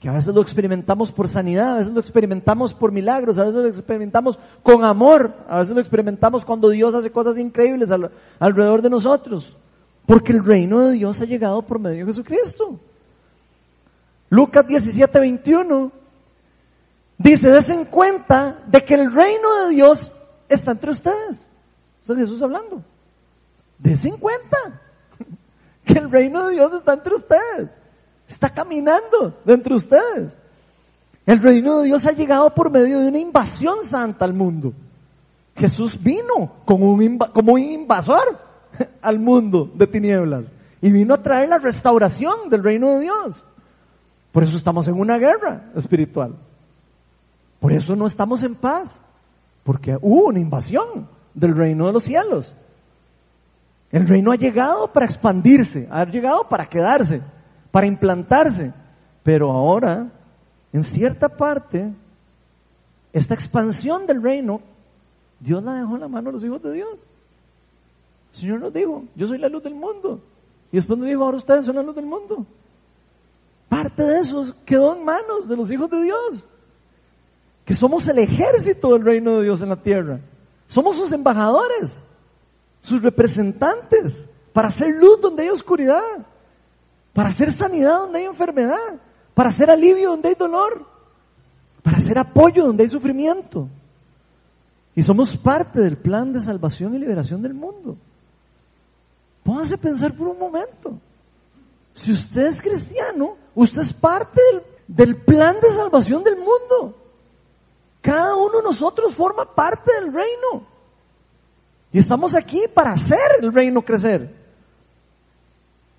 A: que a veces lo experimentamos por sanidad, a veces lo experimentamos por milagros, a veces lo experimentamos con amor, a veces lo experimentamos cuando Dios hace cosas increíbles alrededor de nosotros, porque el reino de Dios ha llegado por medio de Jesucristo. Lucas 17, 21 dice, en cuenta de que el reino de Dios está entre ustedes. Está Jesús hablando. Dese en cuenta que el reino de Dios está entre ustedes. Está caminando dentro de ustedes. El reino de Dios ha llegado por medio de una invasión santa al mundo. Jesús vino como un invasor [laughs] al mundo de tinieblas y vino a traer la restauración del reino de Dios. Por eso estamos en una guerra espiritual. Por eso no estamos en paz, porque hubo una invasión del reino de los cielos. El reino ha llegado para expandirse, ha llegado para quedarse, para implantarse. Pero ahora, en cierta parte, esta expansión del reino, Dios la dejó en la mano de los hijos de Dios. El Señor nos dijo, yo soy la luz del mundo. Y después nos dijo, ahora ustedes son la luz del mundo. Parte de eso quedó en manos de los hijos de Dios. Que somos el ejército del reino de Dios en la tierra. Somos sus embajadores sus representantes, para hacer luz donde hay oscuridad, para hacer sanidad donde hay enfermedad, para hacer alivio donde hay dolor, para hacer apoyo donde hay sufrimiento. Y somos parte del plan de salvación y liberación del mundo. Póngase a pensar por un momento. Si usted es cristiano, usted es parte del, del plan de salvación del mundo. Cada uno de nosotros forma parte del reino. Y estamos aquí para hacer el reino crecer.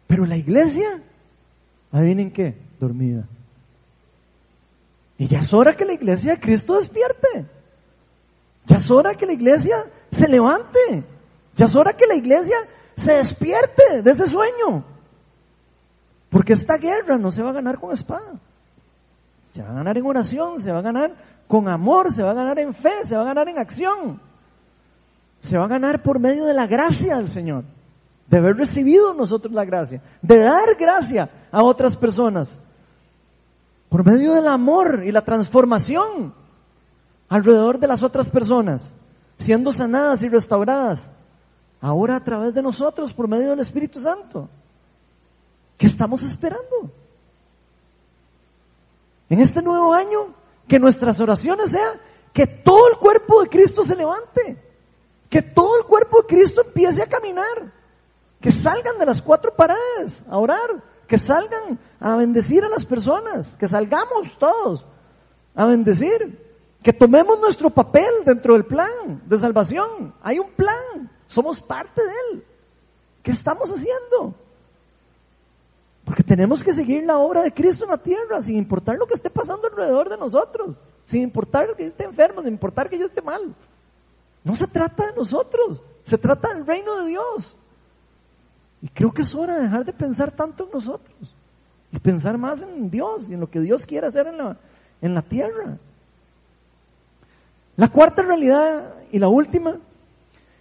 A: Pero la iglesia, adivinen qué, dormida. Y ya es hora que la iglesia de Cristo despierte. Ya es hora que la iglesia se levante. Ya es hora que la iglesia se despierte de ese sueño. Porque esta guerra no se va a ganar con espada. Se va a ganar en oración, se va a ganar con amor, se va a ganar en fe, se va a ganar en acción. Se va a ganar por medio de la gracia del Señor. De haber recibido nosotros la gracia. De dar gracia a otras personas. Por medio del amor y la transformación alrededor de las otras personas. Siendo sanadas y restauradas. Ahora a través de nosotros, por medio del Espíritu Santo. ¿Qué estamos esperando? En este nuevo año, que nuestras oraciones sean que todo el cuerpo de Cristo se levante. Que todo el cuerpo de Cristo empiece a caminar. Que salgan de las cuatro paredes a orar. Que salgan a bendecir a las personas. Que salgamos todos a bendecir. Que tomemos nuestro papel dentro del plan de salvación. Hay un plan. Somos parte de él. ¿Qué estamos haciendo? Porque tenemos que seguir la obra de Cristo en la tierra, sin importar lo que esté pasando alrededor de nosotros, sin importar que yo esté enfermo, sin importar que yo esté mal. No se trata de nosotros, se trata del reino de Dios. Y creo que es hora de dejar de pensar tanto en nosotros y pensar más en Dios y en lo que Dios quiere hacer en la, en la tierra. La cuarta realidad y la última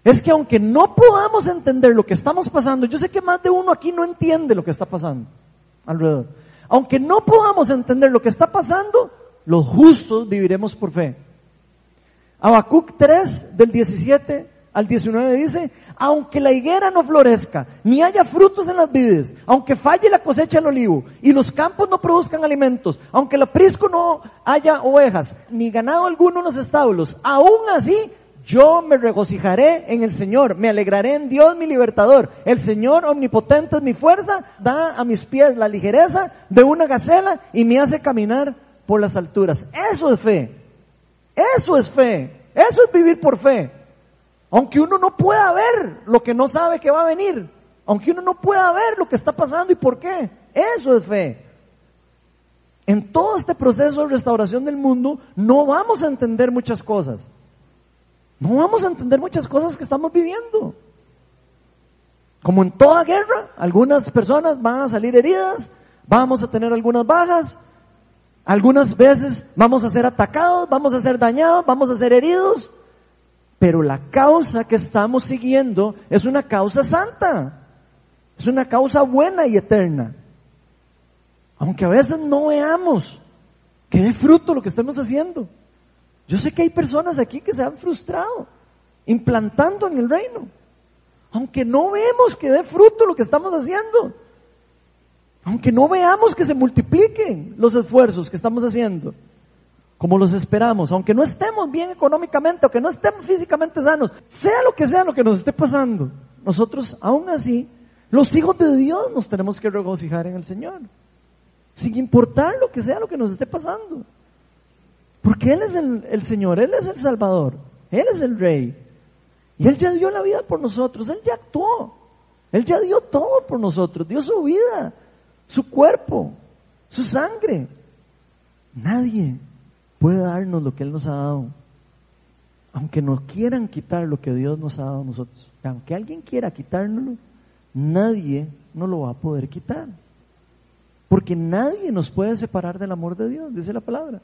A: es que aunque no podamos entender lo que estamos pasando, yo sé que más de uno aquí no entiende lo que está pasando alrededor. Aunque no podamos entender lo que está pasando, los justos viviremos por fe. Habacuc 3 del 17 al 19 dice, aunque la higuera no florezca, ni haya frutos en las vides, aunque falle la cosecha del olivo, y los campos no produzcan alimentos, aunque el aprisco no haya ovejas, ni ganado alguno en los establos, aún así yo me regocijaré en el Señor, me alegraré en Dios mi libertador. El Señor omnipotente es mi fuerza, da a mis pies la ligereza de una gacela y me hace caminar por las alturas. Eso es fe. Eso es fe. Eso es vivir por fe. Aunque uno no pueda ver lo que no sabe que va a venir. Aunque uno no pueda ver lo que está pasando y por qué. Eso es fe. En todo este proceso de restauración del mundo no vamos a entender muchas cosas. No vamos a entender muchas cosas que estamos viviendo. Como en toda guerra, algunas personas van a salir heridas, vamos a tener algunas bajas, algunas veces vamos a ser atacados, vamos a ser dañados, vamos a ser heridos, pero la causa que estamos siguiendo es una causa santa, es una causa buena y eterna. Aunque a veces no veamos que dé fruto lo que estamos haciendo. Yo sé que hay personas aquí que se han frustrado implantando en el reino. Aunque no vemos que dé fruto lo que estamos haciendo. Aunque no veamos que se multipliquen los esfuerzos que estamos haciendo. Como los esperamos. Aunque no estemos bien económicamente, aunque no estemos físicamente sanos. Sea lo que sea lo que nos esté pasando. Nosotros, aún así, los hijos de Dios nos tenemos que regocijar en el Señor. Sin importar lo que sea lo que nos esté pasando. Porque Él es el, Señor, Él es el Salvador, Él es el Rey. Y Él ya dio la vida por nosotros, Él ya actuó. Él ya dio todo por nosotros, dio su vida, su cuerpo, su sangre. Nadie puede darnos lo que Él nos ha dado. Aunque nos quieran quitar lo que Dios nos ha dado a nosotros. Aunque alguien quiera quitárnoslo, nadie nos lo va a poder quitar. Porque nadie nos puede separar del amor de Dios, dice la palabra.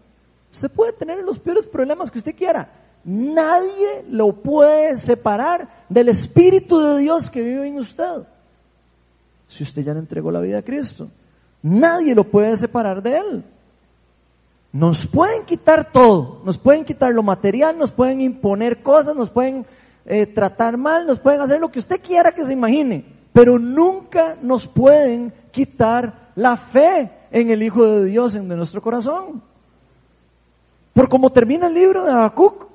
A: Usted puede tener los peores problemas que usted quiera. Nadie lo puede separar del Espíritu de Dios que vive en usted. Si usted ya le entregó la vida a Cristo, nadie lo puede separar de Él. Nos pueden quitar todo, nos pueden quitar lo material, nos pueden imponer cosas, nos pueden eh, tratar mal, nos pueden hacer lo que usted quiera que se imagine, pero nunca nos pueden quitar la fe en el Hijo de Dios en nuestro corazón. Por como termina el libro de Habacuc,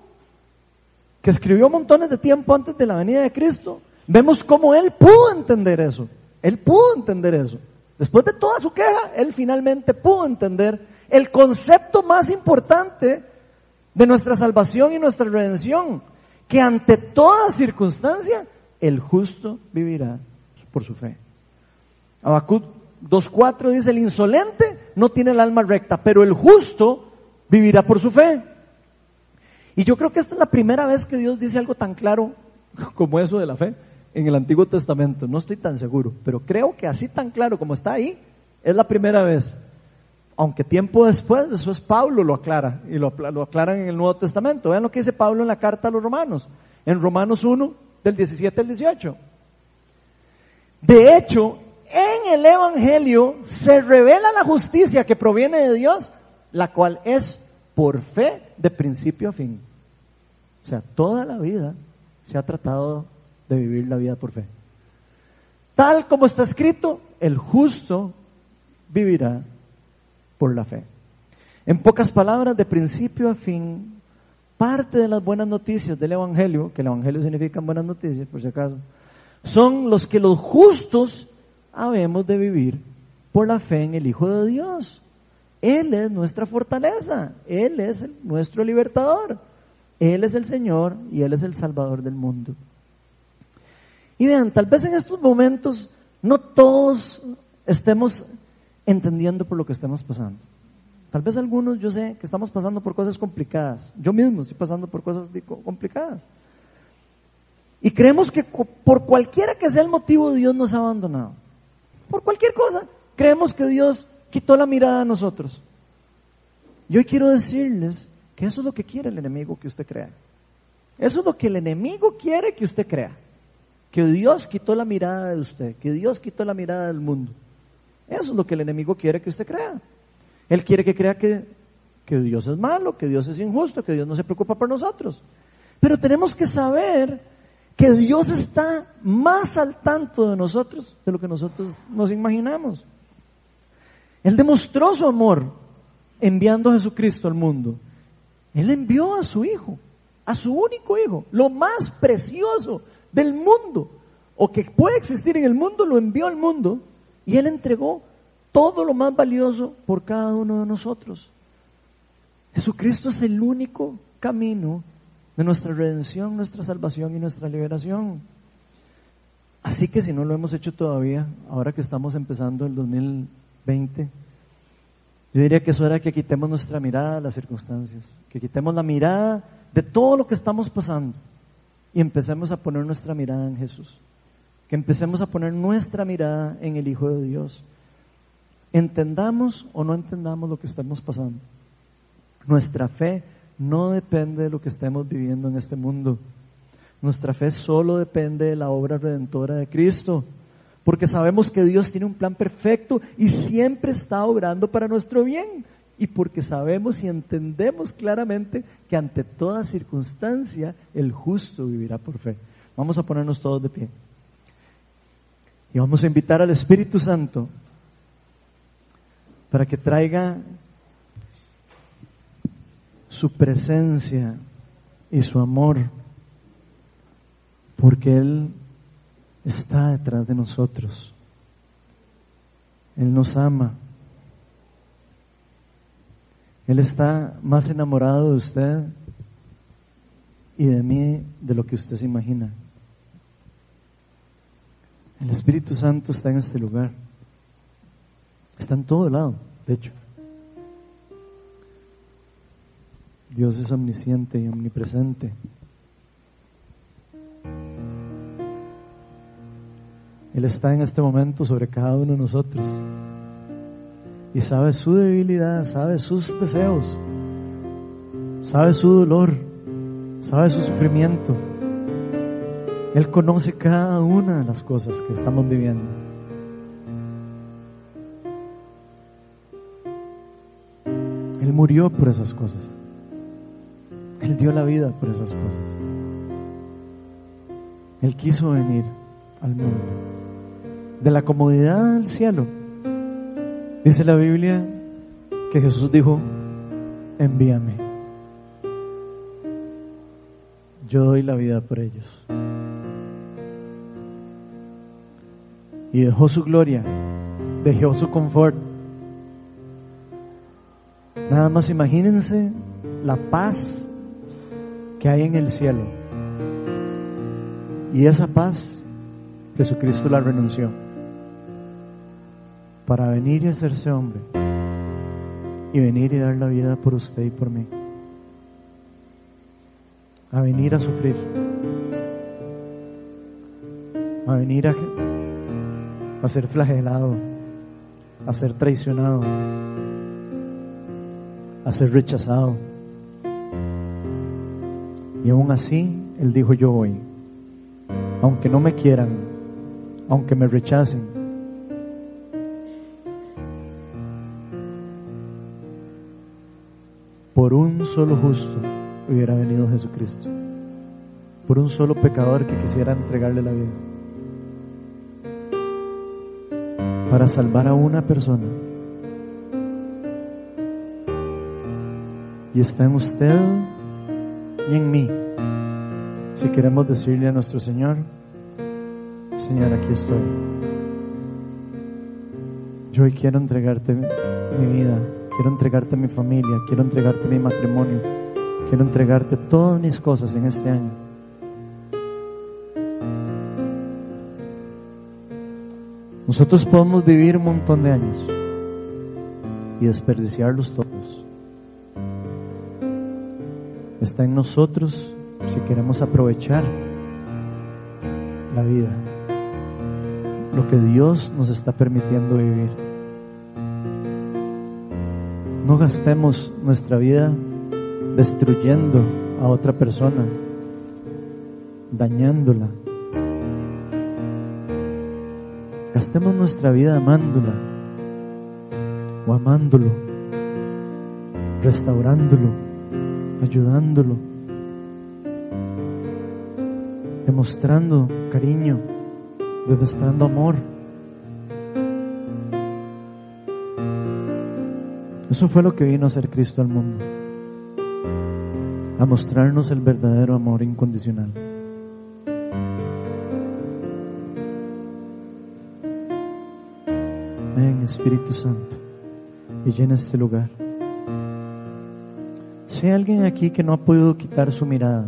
A: que escribió montones de tiempo antes de la venida de Cristo, vemos cómo él pudo entender eso. Él pudo entender eso. Después de toda su queja, él finalmente pudo entender el concepto más importante de nuestra salvación y nuestra redención, que ante toda circunstancia el justo vivirá por su fe. Habacuc 2.4 dice, el insolente no tiene el alma recta, pero el justo vivirá por su fe. Y yo creo que esta es la primera vez que Dios dice algo tan claro como eso de la fe en el Antiguo Testamento. No estoy tan seguro, pero creo que así tan claro como está ahí, es la primera vez. Aunque tiempo después, eso es Pablo lo aclara, y lo, lo aclaran en el Nuevo Testamento. Vean lo que dice Pablo en la carta a los romanos, en Romanos 1, del 17 al 18. De hecho, en el Evangelio se revela la justicia que proviene de Dios, la cual es por fe de principio a fin. O sea, toda la vida se ha tratado de vivir la vida por fe. Tal como está escrito, el justo vivirá por la fe. En pocas palabras, de principio a fin, parte de las buenas noticias del Evangelio, que el Evangelio significa buenas noticias, por si acaso, son los que los justos habemos de vivir por la fe en el Hijo de Dios. Él es nuestra fortaleza, Él es nuestro libertador, Él es el Señor y Él es el Salvador del mundo. Y vean, tal vez en estos momentos no todos estemos entendiendo por lo que estemos pasando. Tal vez algunos, yo sé que estamos pasando por cosas complicadas. Yo mismo estoy pasando por cosas complicadas. Y creemos que por cualquiera que sea el motivo, Dios nos ha abandonado. Por cualquier cosa. Creemos que Dios quitó la mirada a nosotros. Yo quiero decirles que eso es lo que quiere el enemigo que usted crea. Eso es lo que el enemigo quiere que usted crea. Que Dios quitó la mirada de usted, que Dios quitó la mirada del mundo. Eso es lo que el enemigo quiere que usted crea. Él quiere que crea que, que Dios es malo, que Dios es injusto, que Dios no se preocupa por nosotros. Pero tenemos que saber que Dios está más al tanto de nosotros de lo que nosotros nos imaginamos. Él demostró su amor enviando a Jesucristo al mundo. Él envió a su Hijo, a su único Hijo, lo más precioso del mundo, o que puede existir en el mundo, lo envió al mundo y Él entregó todo lo más valioso por cada uno de nosotros. Jesucristo es el único camino de nuestra redención, nuestra salvación y nuestra liberación. Así que si no lo hemos hecho todavía, ahora que estamos empezando el 2020, yo diría que es hora que quitemos nuestra mirada a las circunstancias, que quitemos la mirada de todo lo que estamos pasando y empecemos a poner nuestra mirada en Jesús, que empecemos a poner nuestra mirada en el Hijo de Dios. Entendamos o no entendamos lo que estamos pasando. Nuestra fe no depende de lo que estemos viviendo en este mundo. Nuestra fe solo depende de la obra redentora de Cristo, porque sabemos que Dios tiene un plan perfecto y siempre está obrando para nuestro bien, y porque sabemos y entendemos claramente que ante toda circunstancia el justo vivirá por fe. Vamos a ponernos todos de pie. Y vamos a invitar al Espíritu Santo para que traiga su presencia y su amor, porque Él está detrás de nosotros. Él nos ama. Él está más enamorado de usted y de mí de lo que usted se imagina. El Espíritu Santo está en este lugar. Está en todo lado, de hecho. Dios es omnisciente y omnipresente. Él está en este momento sobre cada uno de nosotros y sabe su debilidad, sabe sus deseos, sabe su dolor, sabe su sufrimiento. Él conoce cada una de las cosas que estamos viviendo. Él murió por esas cosas. Él dio la vida por esas cosas. Él quiso venir al mundo. De la comodidad al cielo. Dice la Biblia que Jesús dijo, envíame. Yo doy la vida por ellos. Y dejó su gloria, dejó su confort. Nada más imagínense la paz que hay en el cielo. Y esa paz, Jesucristo la renunció para venir y hacerse hombre y venir y dar la vida por usted y por mí. A venir a sufrir. A venir a, ser flagelado, a ser traicionado, a ser rechazado. Y aún así, Él dijo, yo voy. Aunque no me quieran, aunque me rechacen, por un solo justo hubiera venido Jesucristo. Por un solo pecador que quisiera entregarle la vida. Para salvar a una persona. Y está en usted y en mí. Si queremos decirle a nuestro Señor, Señor, aquí estoy. Yo hoy quiero entregarte mi vida, quiero entregarte mi familia, quiero entregarte mi matrimonio, quiero entregarte todas mis cosas en este año. Nosotros podemos vivir un montón de años y desperdiciarlos todos. Está en nosotros si queremos aprovechar la vida, lo que Dios nos está permitiendo vivir. No gastemos nuestra vida destruyendo a otra persona, dañándola. Gastemos nuestra vida amándola o amándolo, restaurándolo, ayudándolo, demostrando cariño, demostrando amor. Eso fue lo que vino a hacer Cristo al mundo, a mostrarnos el verdadero amor incondicional. Ven Espíritu Santo y llena este lugar. Si hay alguien aquí que no ha podido quitar su mirada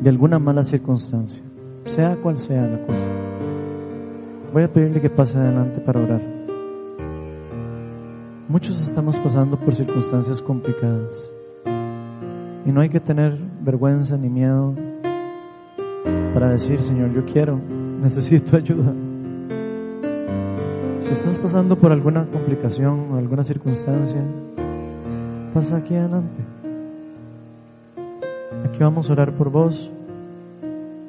A: de alguna mala circunstancia, sea cual sea la cosa, voy a pedirle que pase adelante para orar. Muchos estamos pasando por circunstancias complicadas y no hay que tener vergüenza ni miedo para decir, Señor, yo quiero, [laughs] necesito ayuda. Si estás pasando por alguna complicación o alguna circunstancia, pasa aquí adelante. Aquí vamos a orar por vos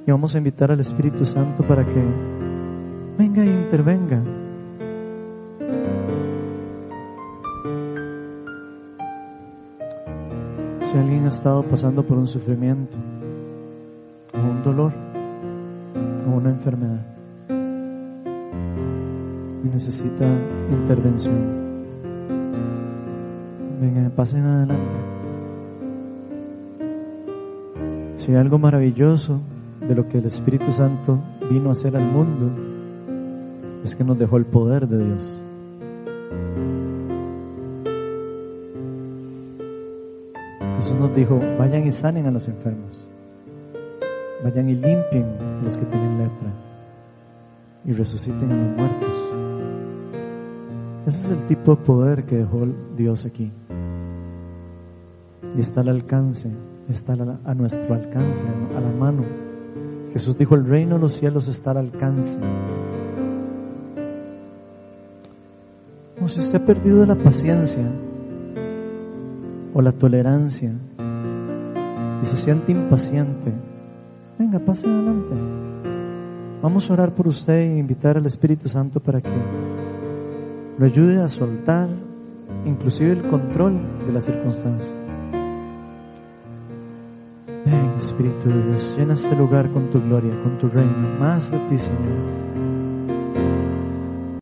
A: y vamos a invitar al Espíritu Santo para que venga y intervenga. Si alguien ha estado pasando por un sufrimiento, un dolor, o una enfermedad, y necesita intervención, venga, pasen adelante. Si hay algo maravilloso de lo que el Espíritu Santo vino a hacer al mundo, es que nos dejó el poder de Dios. Jesús nos dijo, vayan y sanen a los enfermos, vayan y limpien a los que tienen lepra y resuciten a los muertos. Ese es el tipo de poder que dejó Dios aquí. Y está al alcance, está a nuestro alcance, a la mano. Jesús dijo, el reino de los cielos está al alcance. Como si usted ha perdido la paciencia o la tolerancia y se siente impaciente, venga, pase adelante. Vamos a orar por usted e invitar al Espíritu Santo para que lo ayude a soltar inclusive el control de la circunstancia. Ven, Espíritu de Dios, llena este lugar con tu gloria, con tu reino, más de ti, Señor.